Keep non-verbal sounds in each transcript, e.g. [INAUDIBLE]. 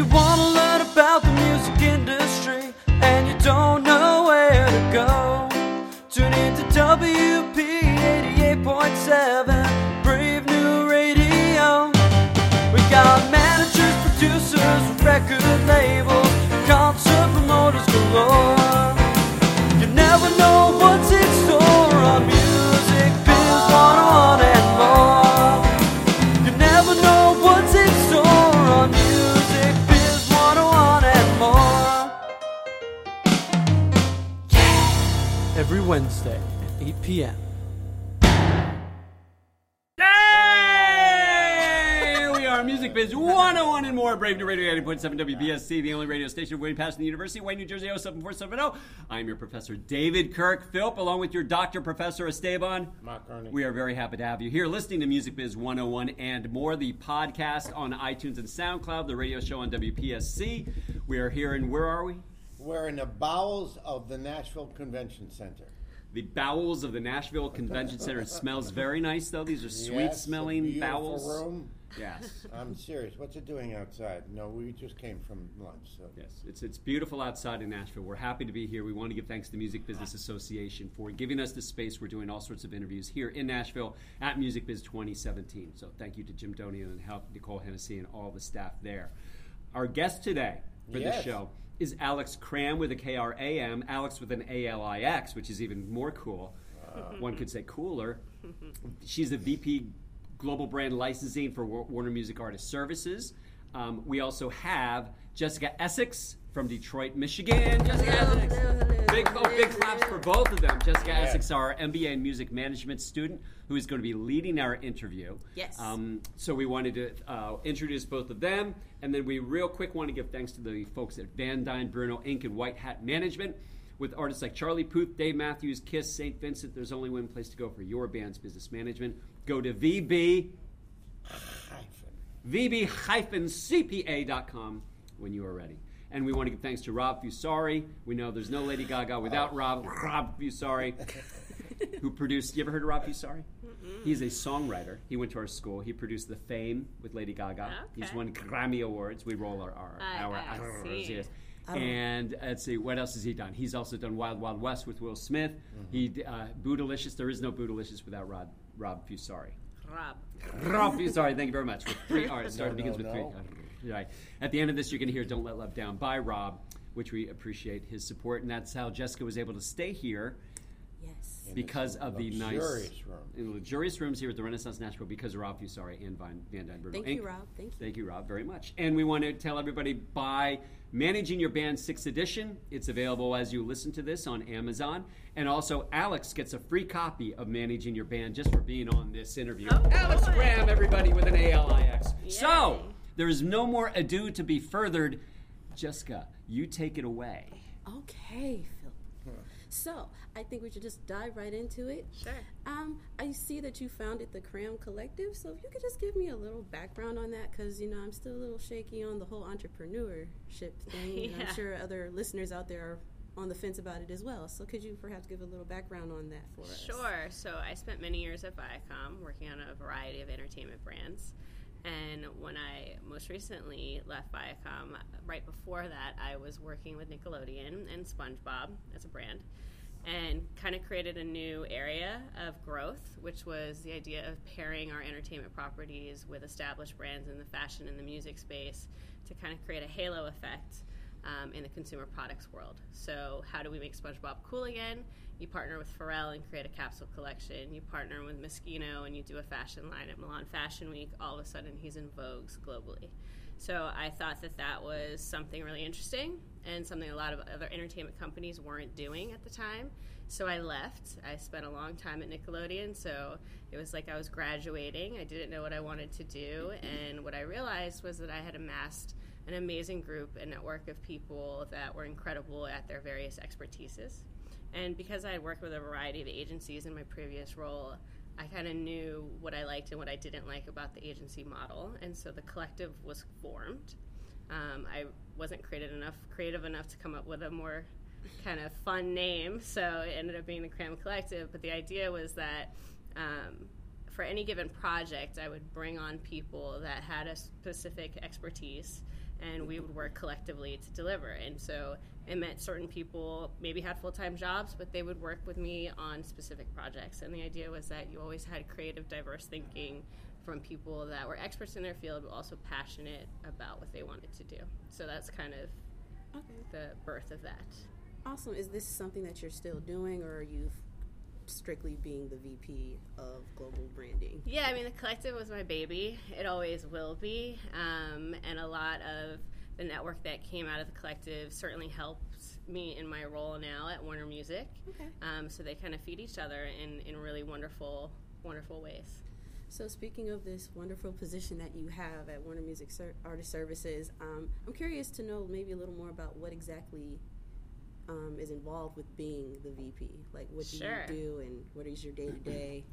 you want to learn about the music industry and you don't know where to go, tune in to WP 88.7 Brave New Radio. We got managers, producers, record labels, p.m. Yay! We are Music Biz 101 and more. Brave New Radio 80.7 WPSC, the only radio station way past the University, Wayne, New Jersey 07470. I'm your professor, David Kirk Philp, along with your doctor, Professor Esteban. Marcone. We are very happy to have you here listening to Music Biz 101 and more, the podcast on iTunes and SoundCloud, the radio show on WPSC. We are here in, where are we? We're in the bowels of the Nashville Convention Center. The bowels of the Nashville Convention Center. It smells very nice, though. These are sweet Yes, smelling beautiful bowels. Room. Yes. [LAUGHS] I'm serious. What's it doing outside? No, we just came from lunch. So. Yes, it's it's beautiful outside in Nashville. We're happy to be here. We want to give thanks to the Music Business Association for giving us the space. We're doing all sorts of interviews here in Nashville at Music Biz 2017. So thank you to Jim Donio and help Nicole Hennessy and all the staff there. Our guest today for the Yes. show is Alix Kram with a K R A M, Alex with an A L I X, which is even more cool. One could say cooler. She's the VP Global Brand Licensing for Warner Music Artist Services. Um, we also have Jessica Essex from Detroit, Michigan. Jessica Essex. Big, oh, big claps for both of them. Jessica Essex, our MBA in Music Management student, who is going to be leading our interview. Yes. Um, so we wanted to uh, introduce both of them, and then we real quick want to give thanks to the folks at Van Dyne Bruno Inc. and White Hat Management. With artists like Charlie Puth, Dave Matthews, Kiss, St. Vincent, there's only one place to go for your band's business management. Go to VB Hyphen. vb-cpa.com when you are ready. And we want to give thanks to Rob Fusari. We know there's no Lady Gaga without Rob Rob Fusari, who produced. You ever heard of Rob Fusari? He's a songwriter. He went to our school. He produced The Fame with Lady Gaga. He's won Grammy Awards. We roll our our, I- our, I our see. yes. And let's see, what else has he done? He's also done Wild Wild West with Will Smith. He uh, Bootylicious. There is no Bootylicious without Rob Rob Fusari. Rob. Rob, sorry, thank you very much. With three [LAUGHS] R's, sorry, it No, begins no, with three. Right. At the end of this, you're going to hear "Don't Let Love Down" by Rob, which we appreciate his support, and that's how Jessica was able to stay here Yes. In because of the nice, luxurious room. in luxurious rooms here at the Renaissance Nashville because of Rob Fusari and Van, Van Dyne Bruno Thank you, Rob. Thank you. Thank you, Rob, very much. And we want to tell everybody buy Managing Your Band 6th edition. It's available as you listen to this on Amazon. And also, Alix gets a free copy of Managing Your Band just for being on this interview. Oh, Alix boy. Graham, everybody, with an A-L-I-X. So, there is no more ado to be furthered. Jessica, you take it away. Okay, Phil. So I think we should just dive right into it. Sure. Um, I see that you founded the Kram Collective, so if you could just give me a little background on that, because you know I'm still a little shaky on the whole entrepreneurship thing. and I'm [LAUGHS] sure other listeners out there are on the fence about it as well. So could you perhaps give a little background on that for us? Sure. So I spent many years at Viacom working on a variety of entertainment brands. And when I most recently left Viacom, right before that, I was working with Nickelodeon and SpongeBob as a brand and kind of created a new area of growth, which was the idea of pairing our entertainment properties with established brands in the fashion and the music space to kind of create a halo effect um, in the consumer products world. So, how do we make SpongeBob cool again? You partner with Pharrell and create a capsule collection. You partner with Moschino and you do a fashion line at Milan Fashion Week. All of a sudden, he's in Vogue's globally. So, I thought that that was something really interesting and something a lot of other entertainment companies weren't doing at the time. So, I left. I spent a long time at Nickelodeon. So, it was like I was graduating. I didn't know what I wanted to do. And what I realized was that I had amassed an amazing group and network of people that were incredible at their various expertises. And because I had worked with a variety of agencies in my previous role, I kind of knew what I liked and what I didn't like about the agency model. And so the collective was formed. Um, I wasn't creative enough, creative enough to come up with a more kind of fun name, so it ended up being the Kram Collective. But the idea was that um, for any given project, I would bring on people that had a specific expertise, and we would work collectively to deliver. And so it meant certain people maybe had full time jobs, but they would work with me on specific projects. And the idea was that you always had creative, diverse thinking from people that were experts in their field, but also passionate about what they wanted to do. So that's kind of Okay. the birth of that. Awesome. Is this something that you're still doing, or are you strictly being the VP of global branding? Yeah, I mean, the collective was my baby. It always will be. Um, and a lot of the network that came out of the collective certainly helps me in my role now at Warner Music. Okay. Um, so they kind of feed each other in, in really wonderful, wonderful ways. So, speaking of this wonderful position that you have at Warner Music Ser- Artist Services, um, I'm curious to know maybe a little more about what exactly um, is involved with being the VP. Like, what do Sure. you do, and what is your day to day?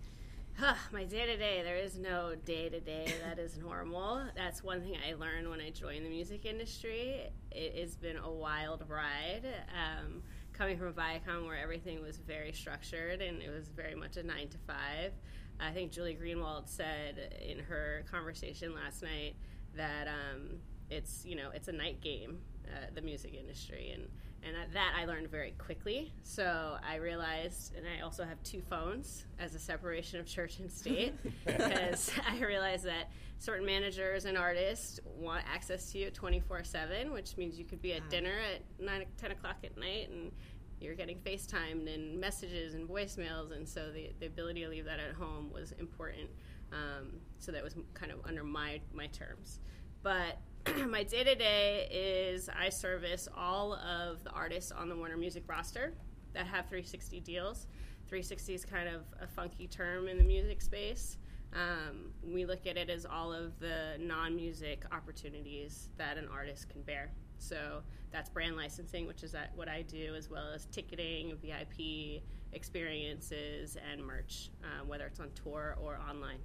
My day to day, there is no day to day that is normal. That's one thing I learned when I joined the music industry. It has been a wild ride. Um, coming from Viacom, where everything was very structured and it was very much a nine to five. I think Julie Greenwald said in her conversation last night that um, it's you know it's a night game, uh, the music industry, and and that I learned very quickly. So I realized, and I also have two phones as a separation of church and state, [LAUGHS] because I realized that certain managers and artists want access to you 24 7, which means you could be at dinner at 9, 10 o'clock at night and you're getting FaceTimed and messages and voicemails. And so the, the ability to leave that at home was important. Um, so that was kind of under my, my terms. But [CLEARS THROAT] my day to day is I service all of the artists on the Warner Music roster that have 360 deals. 360 is kind of a funky term in the music space. Um, we look at it as all of the non music opportunities that an artist can bear. So that's brand licensing, which is what I do, as well as ticketing, VIP experiences, and merch, uh, whether it's on tour or online.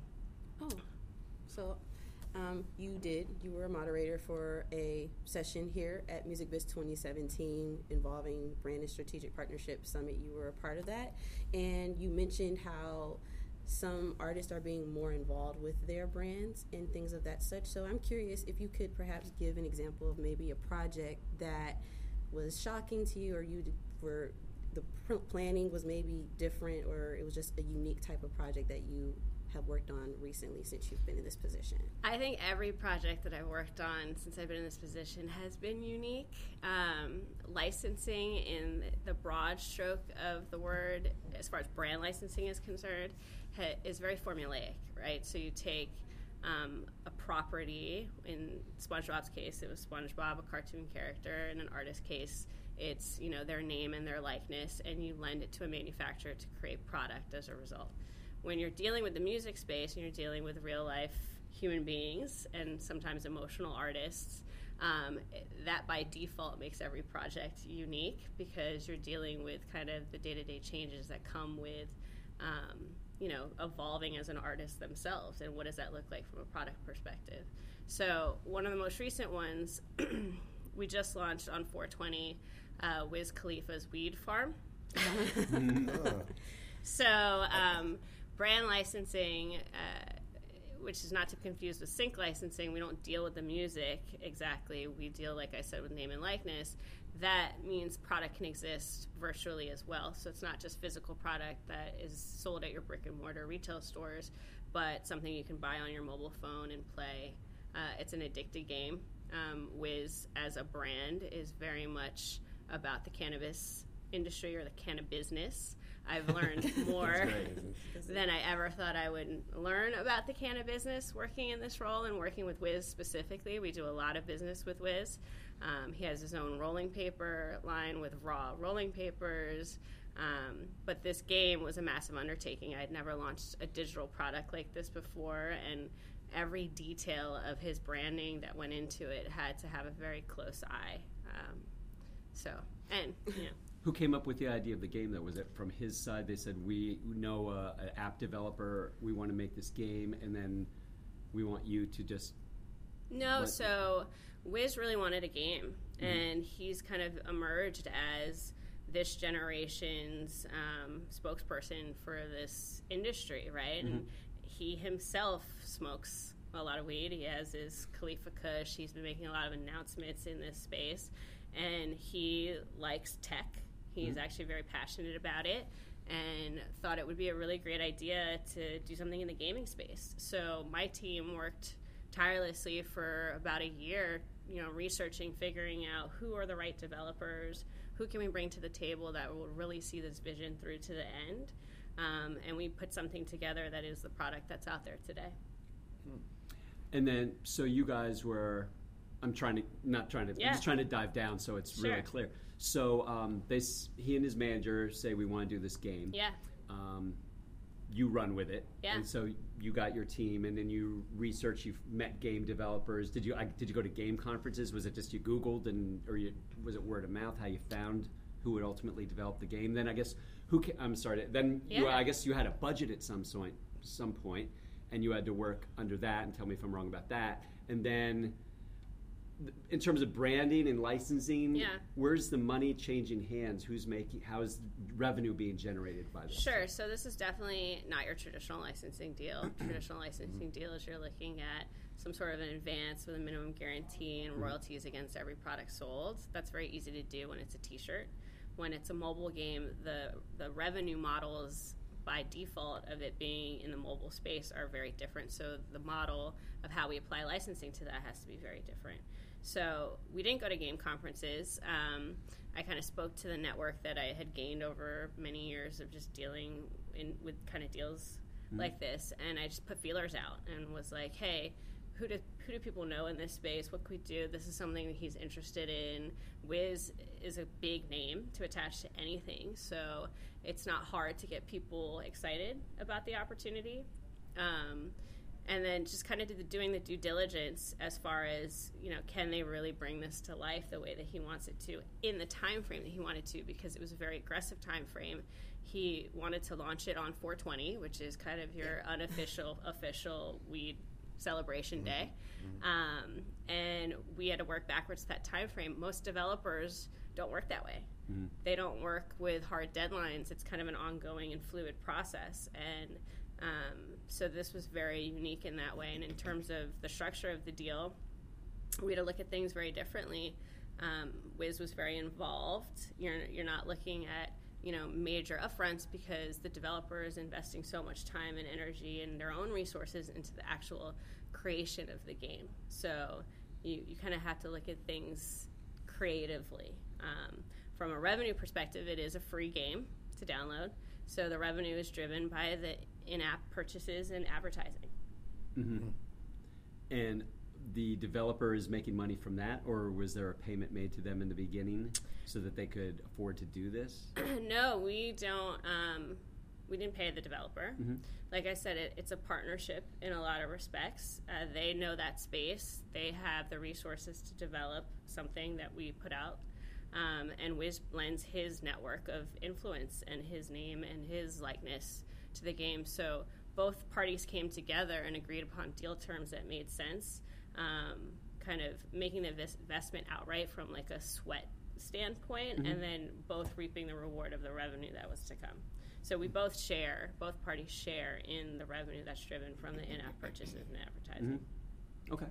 Oh, so um, you did. You were a moderator for a session here at Music Biz 2017 involving Brand and Strategic Partnership Summit. You were a part of that, and you mentioned how some artists are being more involved with their brands and things of that such. So I'm curious if you could perhaps give an example of maybe a project that was shocking to you, or you were the planning was maybe different, or it was just a unique type of project that you have worked on recently since you've been in this position? I think every project that I've worked on since I've been in this position has been unique. Um, licensing, in the broad stroke of the word, as far as brand licensing is concerned, ha- is very formulaic, right? So you take um, a property. In SpongeBob's case, it was SpongeBob, a cartoon character. In an artist case, it's you know their name and their likeness, and you lend it to a manufacturer to create product as a result when you're dealing with the music space and you're dealing with real life human beings and sometimes emotional artists, um, that by default makes every project unique because you're dealing with kind of the day to day changes that come with. Um, you know, evolving as an artist themselves, and what does that look like from a product perspective? So, one of the most recent ones [CLEARS THROAT] we just launched on 420 uh, Wiz Khalifa's Weed Farm. [LAUGHS] [LAUGHS] So, um, brand licensing, uh, which is not to confuse with sync licensing, we don't deal with the music exactly. We deal, like I said, with name and likeness. That means product can exist virtually as well. So it's not just physical product that is sold at your brick and mortar retail stores, but something you can buy on your mobile phone and play. Uh, it's an addicted game. Um, Wiz, as a brand, is very much about the cannabis industry or the cannabis business. I've learned [LAUGHS] more than I ever thought I would learn about the cannabis business working in this role and working with Wiz specifically. We do a lot of business with Wiz. Um, he has his own rolling paper line with raw rolling papers. Um, but this game was a massive undertaking. I'd never launched a digital product like this before, and every detail of his branding that went into it had to have a very close eye. Um, so, and, you know. Who came up with the idea of the game? Though was it from his side? They said we know uh, a, an app developer. We want to make this game, and then we want you to just. No, so Wiz really wanted a game, mm-hmm. and he's kind of emerged as this generation's um, spokesperson for this industry, right? And mm-hmm. he himself smokes a lot of weed. He has his Khalifa Kush. He's been making a lot of announcements in this space, and he likes tech. He's actually very passionate about it and thought it would be a really great idea to do something in the gaming space. So my team worked tirelessly for about a year, you know, researching, figuring out who are the right developers, who can we bring to the table that will really see this vision through to the end. Um, and we put something together that is the product that's out there today. And then, so you guys were, I'm trying to, not trying to, Yeah. I'm just trying to dive down so it's really Sure. clear. So um, they, he and his manager say we want to do this game. Yeah. Um, you run with it. Yeah. And so you got your team, and then you research. You met game developers. Did you? I, did you go to game conferences? Was it just you Googled, and or you, was it word of mouth? How you found who would ultimately develop the game? Then I guess who? Ca- I'm sorry. Then you, Yeah. I guess you had a budget at some point, some point, and you had to work under that. And tell me if I'm wrong about that. And then. In terms of branding and licensing, Yeah. where's the money changing hands? Who's making? How is revenue being generated by this? Sure. So this is definitely not your traditional licensing deal. [CLEARS THROAT] traditional licensing deal is you're looking at some sort of an advance with a minimum guarantee and mm-hmm. royalties against every product sold. That's very easy to do when it's a T-shirt. When it's a mobile game, the the revenue models by default of it being in the mobile space are very different. So the model of how we apply licensing to that has to be very different. So we didn't go to game conferences. Um, I kind of spoke to the network that I had gained over many years of just dealing in with kind of deals like this, and I just put feelers out and was like, "Hey, who do who do people know in this space? What could we do? This is something that he's interested in. Wiz is a big name to attach to anything, so it's not hard to get people excited about the opportunity." Um, and then just kind of the, doing the due diligence as far as you know can they really bring this to life the way that he wants it to in the time frame that he wanted to because it was a very aggressive time frame he wanted to launch it on 420 which is kind of your unofficial official weed celebration mm-hmm. day. Mm-hmm. Um, and we had to work backwards to that time frame most developers don't work that way. Mm-hmm. They don't work with hard deadlines. It's kind of an ongoing and fluid process. And um, so this was very unique in that way. And in terms of the structure of the deal, we had to look at things very differently. Um, Wiz was very involved. You're you're not looking at you know major upfronts because the developer is investing so much time and energy and their own resources into the actual creation of the game. So you, you kind of have to look at things creatively. Um, from a revenue perspective, it is a free game to download. So the revenue is driven by the in-app purchases and advertising. And the developer is making money from that, or was there a payment made to them in the beginning so that they could afford to do this? [CLEARS THROAT] no, we don't. Um, we didn't pay the developer. Like I said, it, it's a partnership in a lot of respects. Uh, they know that space. They have the resources to develop something that we put out. Um, and Wiz lends his network of influence and his name and his likeness to the game. So both parties came together and agreed upon deal terms that made sense. Um, kind of making the investment outright from like a sweat standpoint, and then both reaping the reward of the revenue that was to come. So we both share, both parties share in the revenue that's driven from the in-app purchases and advertising. Okay.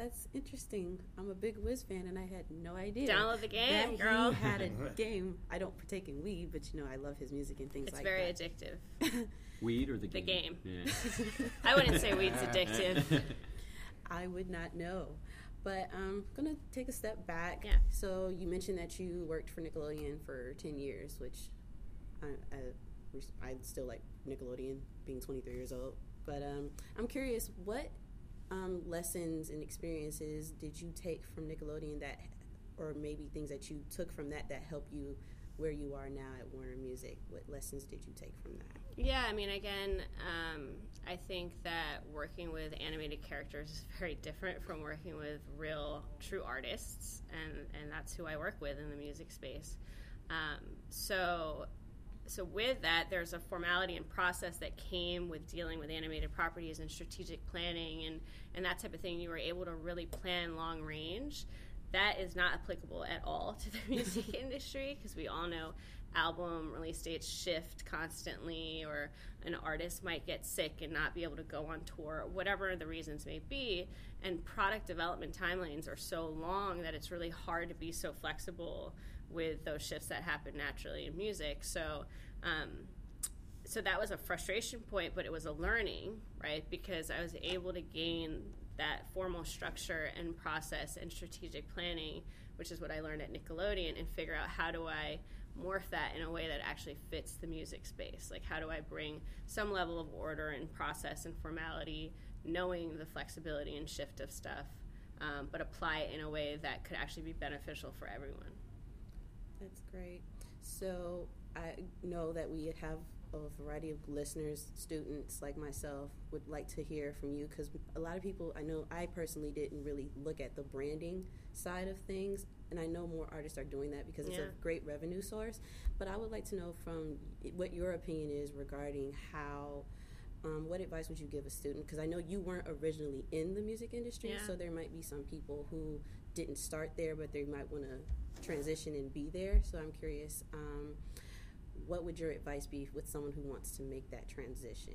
That's interesting. I'm a big Wiz fan, and I had no idea. Download the game, that girl. He had a [LAUGHS] game. I don't partake in weed, but you know I love his music and things It's like very addictive. [LAUGHS] Weed or the game? The game? game. Yeah. [LAUGHS] I wouldn't say weed's addictive. I would not know. But I'm gonna take a step back. Yeah. So you mentioned that you worked for Nickelodeon for ten years, which I, I, I still like Nickelodeon, being 23 years old. But um, I'm curious, what um, lessons and experiences did you take from Nickelodeon that, or maybe things that you took from that that help you where you are now at Warner Music? What lessons did you take from that? Yeah, I mean, again, um, I think that working with animated characters is very different from working with real, true artists, and, and that's who I work with in the music space. Um, so, so with that, there's a formality and process that came with dealing with animated properties and strategic planning and, and that type of thing. You were able to really plan long range. That is not applicable at all [LAUGHS] to the music [LAUGHS] industry because we all know album release dates shift constantly, or an artist might get sick and not be able to go on tour, whatever the reasons may be. And product development timelines are so long that it's really hard to be so flexible with those shifts that happen naturally in music. So, um, so that was a frustration point, but it was a learning, right? Because I was able to gain that formal structure and process and strategic planning, which is what I learned at Nickelodeon, and figure out how do I morph that in a way that actually fits the music space. Like, how do I bring some level of order and process and formality, knowing the flexibility and shift of stuff, um, but apply it in a way that could actually be beneficial for everyone. That's great. So I know that we have a variety of listeners, students like myself, would like to hear from you because a lot of people, I know I personally didn't really look at the branding side of things, and I know more artists are doing that because it's Yeah. a great revenue source. But I would like to know from what your opinion is regarding how. Um, what advice would you give a student? Because I know you weren't originally in the music industry, Yeah. so there might be some people who didn't start there, but they might want to transition and be there. So I'm curious, um, what would your advice be with someone who wants to make that transition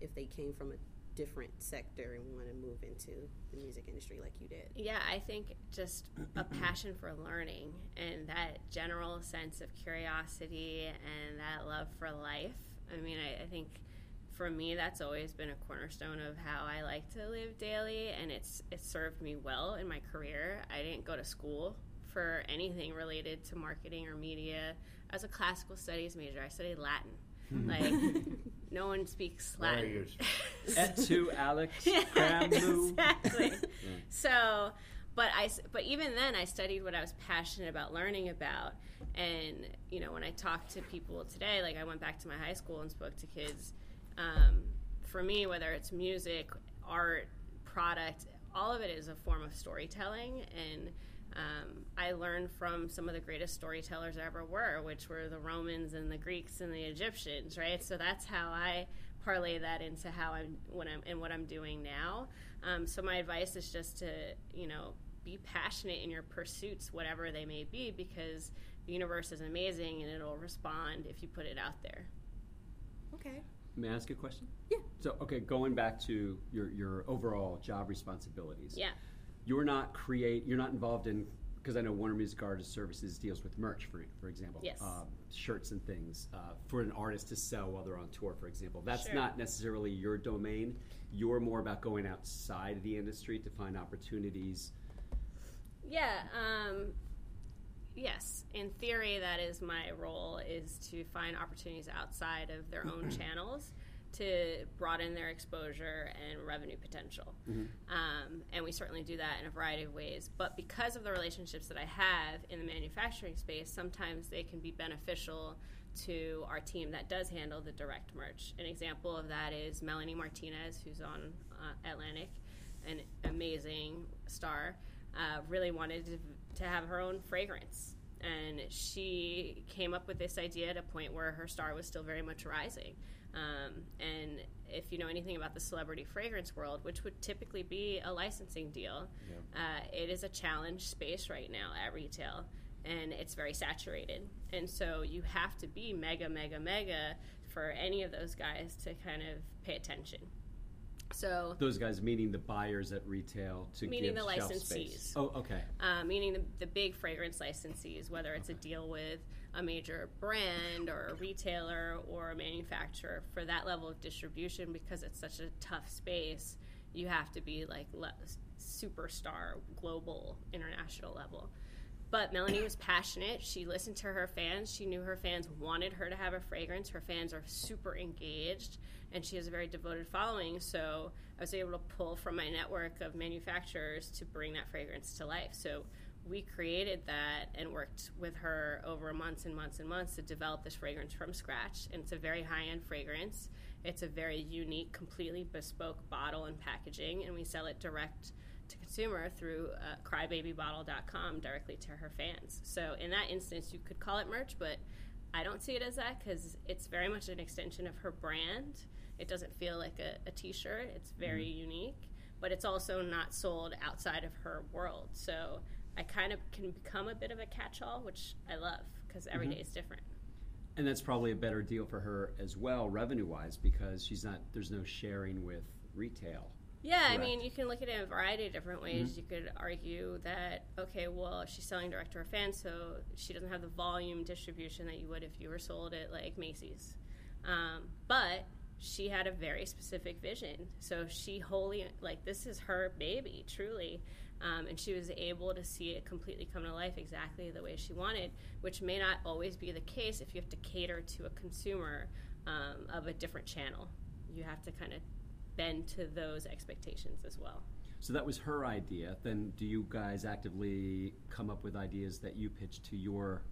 if they came from a different sector and want to move into the music industry like you did? Yeah, I think just a [CLEARS THROAT] passion for learning and that general sense of curiosity and that love for life. I mean, I, I think for me, that's always been a cornerstone of how I like to live daily, and it's it served me well in my career. I didn't go to school for anything related to marketing or media. I was a classical studies major. I studied Latin. like [LAUGHS] no one speaks Latin. [LAUGHS] Et tu, Alix, [LAUGHS] Yeah, cram nous. exactly. So, but I, s- but even then, I studied what I was passionate about learning about, and you know, when I talk to people today, like I went back to my high school and spoke to kids. Um, for me, whether it's music, art, product, all of it is a form of storytelling, and um, I learned from some of the greatest storytellers ever were, which were the Romans and the Greeks and the Egyptians, right? So that's how I parlay that into how I'm when I'm and what I'm doing now. Um, so my advice is just to you know be passionate in your pursuits, whatever they may be, because the universe is amazing and it'll respond if you put it out there. Okay. May I ask a question? Yeah. So, okay, going back to your, your overall job responsibilities. Yeah. You're not create. You're not involved in because I know Warner Music Artist Services deals with merch, for for example, Yes. um, shirts and things uh, for an artist to sell while they're on tour, for example. That's Sure. not necessarily your domain. You're more about going outside of the industry to find opportunities. Yeah. Um, yes. In theory, that is my role: is to find opportunities outside of their own [CLEARS THROAT] channels to broaden their exposure and revenue potential. Um, and we certainly do that in a variety of ways. But because of the relationships that I have in the manufacturing space, sometimes they can be beneficial to our team that does handle the direct merch. An example of that is Melanie Martinez, who's on uh, Atlantic, an amazing star, uh, really wanted to, to have her own fragrance. And she came up with this idea at a point where her star was still very much rising. Um, and if you know anything about the celebrity fragrance world, which would typically be a licensing deal, uh, it is a challenge space right now at retail, and it's very saturated. And so you have to be mega, mega, mega for any of those guys to kind of pay attention. So Those guys meaning the buyers at retail to Meaning give the licensees. space. Oh, okay. uh, meaning the, the big fragrance licensees, whether it's a deal with a major brand or a retailer or a manufacturer, for that level of distribution, because it's such a tough space, you have to be like le- superstar, global, international level. But Melanie was passionate. She listened to her fans. She knew her fans wanted her to have a fragrance. Her fans are super engaged, and she has a very devoted following. So I was able to pull from my network of manufacturers to bring that fragrance to life. So we created that and worked with her over months and months and months to develop this fragrance from scratch. And it's a very high end fragrance. It's a very unique, completely bespoke bottle and packaging, and we sell it direct to consumer through uh, crybabybottle.com directly to her fans. So in that instance, you could call it merch, but I don't see it as that because it's very much an extension of her brand. It doesn't feel like a, a t-shirt. It's very unique, but it's also not sold outside of her world. So I kind of can become a bit of a catch-all, which I love because every day is different. And that's probably a better deal for her as well, revenue wise, because she's not. There's no sharing with retail. Yeah, I mean, you can look at it in a variety of different ways. You could argue that, okay, well, she's selling direct to her fans, so she doesn't have the volume distribution that you would if you were sold at like Macy's. Um, but she had a very specific vision. So she wholly, like, this is her baby, truly. Um, and she was able to see it completely come to life exactly the way she wanted, which may not always be the case if you have to cater to a consumer um, of a different channel. You have to kind of bend to those expectations as well. So that was her idea. Then, do you guys actively come up with ideas that you pitch to your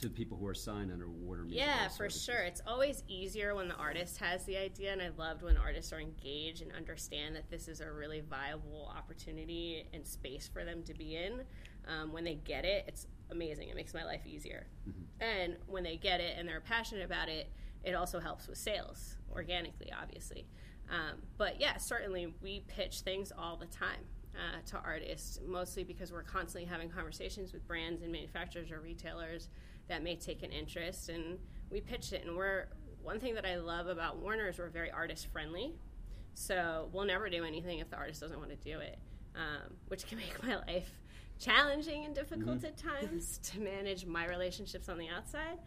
to the people who are signed under Warner Music? Yeah, for Services? sure. It's always easier when the artist has the idea, and I loved when artists are engaged and understand that this is a really viable opportunity and space for them to be in. Um, when they get it, it's amazing. It makes my life easier. And when they get it and they're passionate about it, it also helps with sales organically, obviously. Um, but yeah, certainly we pitch things all the time. Uh, to artists, mostly because we're constantly having conversations with brands and manufacturers or retailers that may take an interest, and we pitch it. And we're one thing that I love about Warner is we're very artist friendly, so we'll never do anything if the artist doesn't want to do it, um, which can [LAUGHS] make my life challenging and difficult at times to manage my relationships on the outside.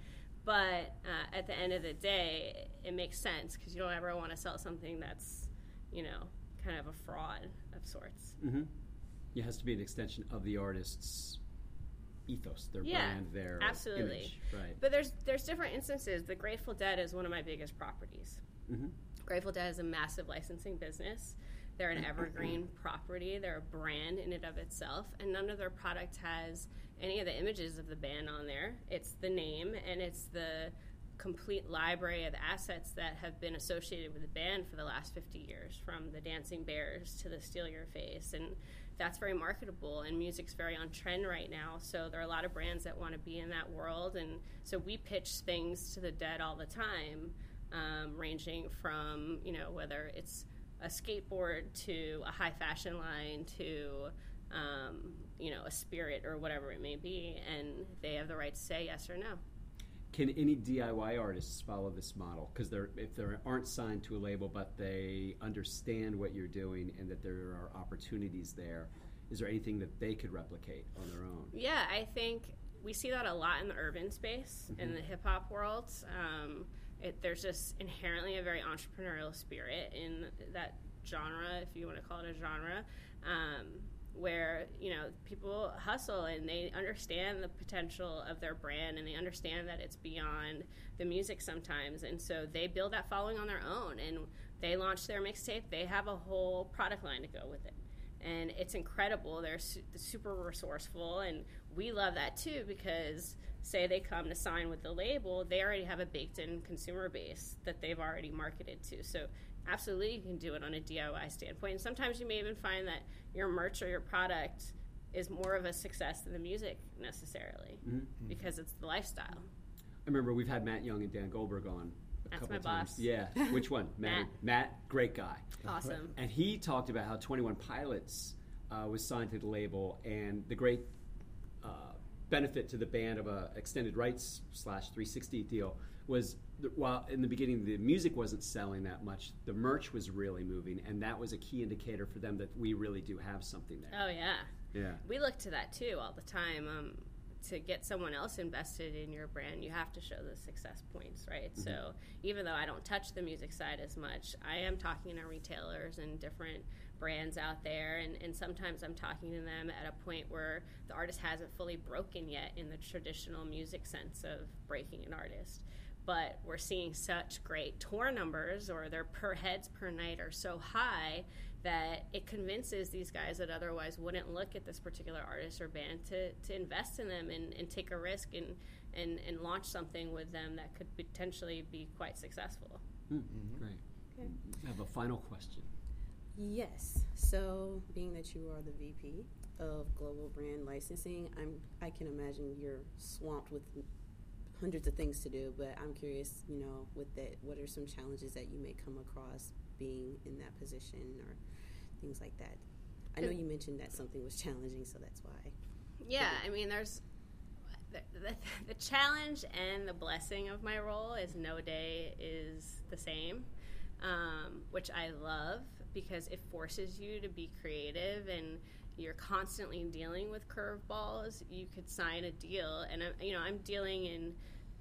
But uh, at the end of the day, it makes sense because you don't ever want to sell something that's, you know, kind of a fraud of sorts. Mm-hmm. It has to be an extension of the artist's ethos, their Yeah, brand, their absolutely. image. Right. But there's there's different instances. The Grateful Dead is one of my biggest properties. Mhm. Grateful Dead is a massive licensing business. They're an evergreen property. They're a brand in and of itself, and none of their product has any of the images of the band on there. It's the name and it's the complete library of assets that have been associated with the band for the last 50 years, from the Dancing Bears to the Steal Your Face, and that's very marketable. And music's very on trend right now, so there are a lot of brands that want to be in that world, and so we pitch things to the Dead all the time, um, ranging from you know whether it's a skateboard to a high fashion line to um, you know a spirit or whatever it may be, and they have the right to say yes or no. Can any DIY artists follow this model? Because they're if they aren't signed to a label, but they understand what you're doing and that there are opportunities there, is there anything that they could replicate on their own? Yeah, I think we see that a lot in the urban space, in the hip hop world. Um, it, there's just inherently a very entrepreneurial spirit in that genre, if you want to call it a genre, um, where you know people hustle and they understand the potential of their brand and they understand that it's beyond the music sometimes, and so they build that following on their own and they launch their mixtape. They have a whole product line to go with it and it's incredible. They're su- super resourceful, and we love that too because say they come to sign with the label, they already have a baked-in consumer base that they've already marketed to. So absolutely, you can do it on a DIY standpoint. And sometimes you may even find that your merch or your product is more of a success than the music necessarily because it's the lifestyle. I remember we've had Matt Young and Dan Goldberg on a That's couple my times. boss. Yeah, which one? [LAUGHS] Matt. Matt, great guy. Awesome. And he talked about how 21 Pilots uh, was signed to the label, and the great benefit to the band of a extended rights slash 360 deal was that while in the beginning the music wasn't selling that much, the merch was really moving, and that was a key indicator for them that we really do have something there. Oh yeah. Yeah. we look to that too all the time um, to get someone else invested in your brand you have to show the success points right so even though i don't touch the music side as much i am talking to retailers and different brands out there and, and sometimes i'm talking to them at a point where the artist hasn't fully broken yet in the traditional music sense of breaking an artist but we're seeing such great tour numbers or their per heads per night are so high that it convinces these guys that otherwise wouldn't look at this particular artist or band to, to invest in them and, and take a risk and, and, and launch something with them that could potentially be quite successful. Hmm, Great. I have a final question. Yes. So, being that you are the VP of Global Brand Licensing, I'm I can imagine you're swamped with hundreds of things to do. But I'm curious, you know, with that, what are some challenges that you may come across being in that position or things like that? I know you mentioned that something was challenging, so that's why. Yeah, I mean, there's the, the, the challenge and the blessing of my role is no day is the same, um, which I love because it forces you to be creative and you're constantly dealing with curveballs. You could sign a deal, and I'm, you know I'm dealing in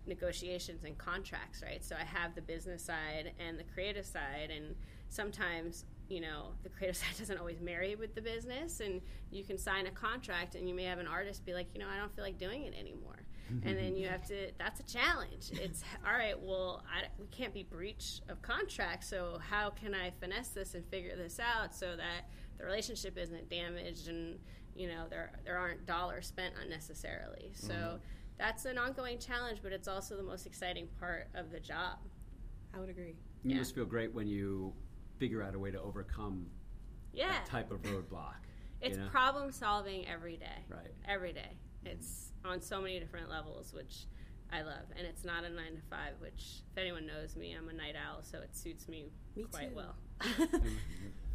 negotiations and contracts, right? So I have the business side and the creative side, and sometimes you know the creative [LAUGHS] side doesn't always marry with the business, and you can sign a contract, and you may have an artist be like, you know, I don't feel like doing it anymore. and then you have to that's a challenge [LAUGHS] it's all right well I, we can't be breach of contract so how can i finesse this and figure this out so that the relationship isn't damaged and you know there there aren't dollars spent unnecessarily so mm-hmm. that's an ongoing challenge but it's also the most exciting part of the job I would agree. You Yeah. must feel great when you figure out a way to overcome yeah that type of roadblock. it's you know? problem solving every day Right. every day it's on so many different levels which i love and it's not a nine to five which if anyone knows me i'm a night owl so it suits me, Me quite too. well [LAUGHS] mm-hmm.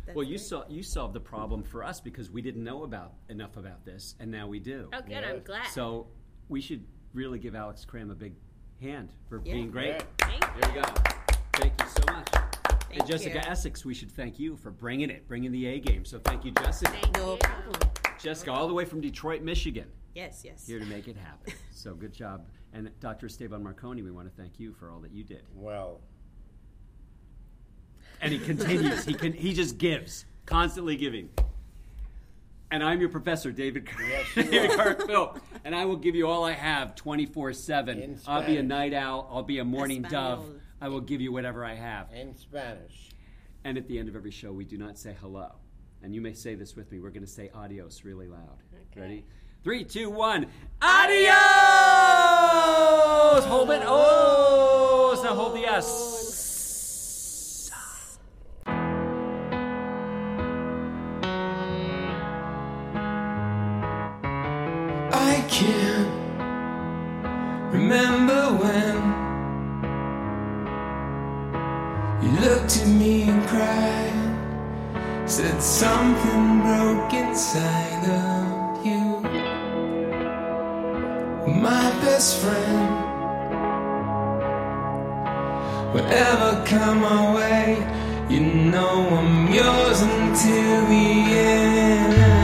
That's Well, you great. saw you solved the problem for us because we didn't know about enough about this, and now we do. oh good i'm glad So we should really give Alix Kram a big hand for Yeah. being great. Yeah. Thank There you go. Thank you so much. Thank and Jessica you. Essex, we should thank you for bringing it, bringing the A game. So thank you, Jessica. Thank No you. problem. Jessica, all the way from Detroit, Michigan, Yes, yes. here to make it happen. [LAUGHS] so good job. And Dr. Esteban Marcone, we want to thank you for all that you did. Well, and he continues. he can. He just gives, constantly giving. And I'm your professor, David. Car- Yes, you David are. And I will give you all I have, 24 7. I'll be a night owl. I'll be a morning dove. Espanol. I will give you whatever I have. in Spanish. And at the end of every show, we do not say hello. And you may say this with me. We're going to say adios really loud. Okay. Ready? Three, two, one. Adios! Hold it. Oh, so hold the S. I can't remember when you looked at me and cried, said something broke inside of you. My best friend, whatever come my way, you know I'm yours until the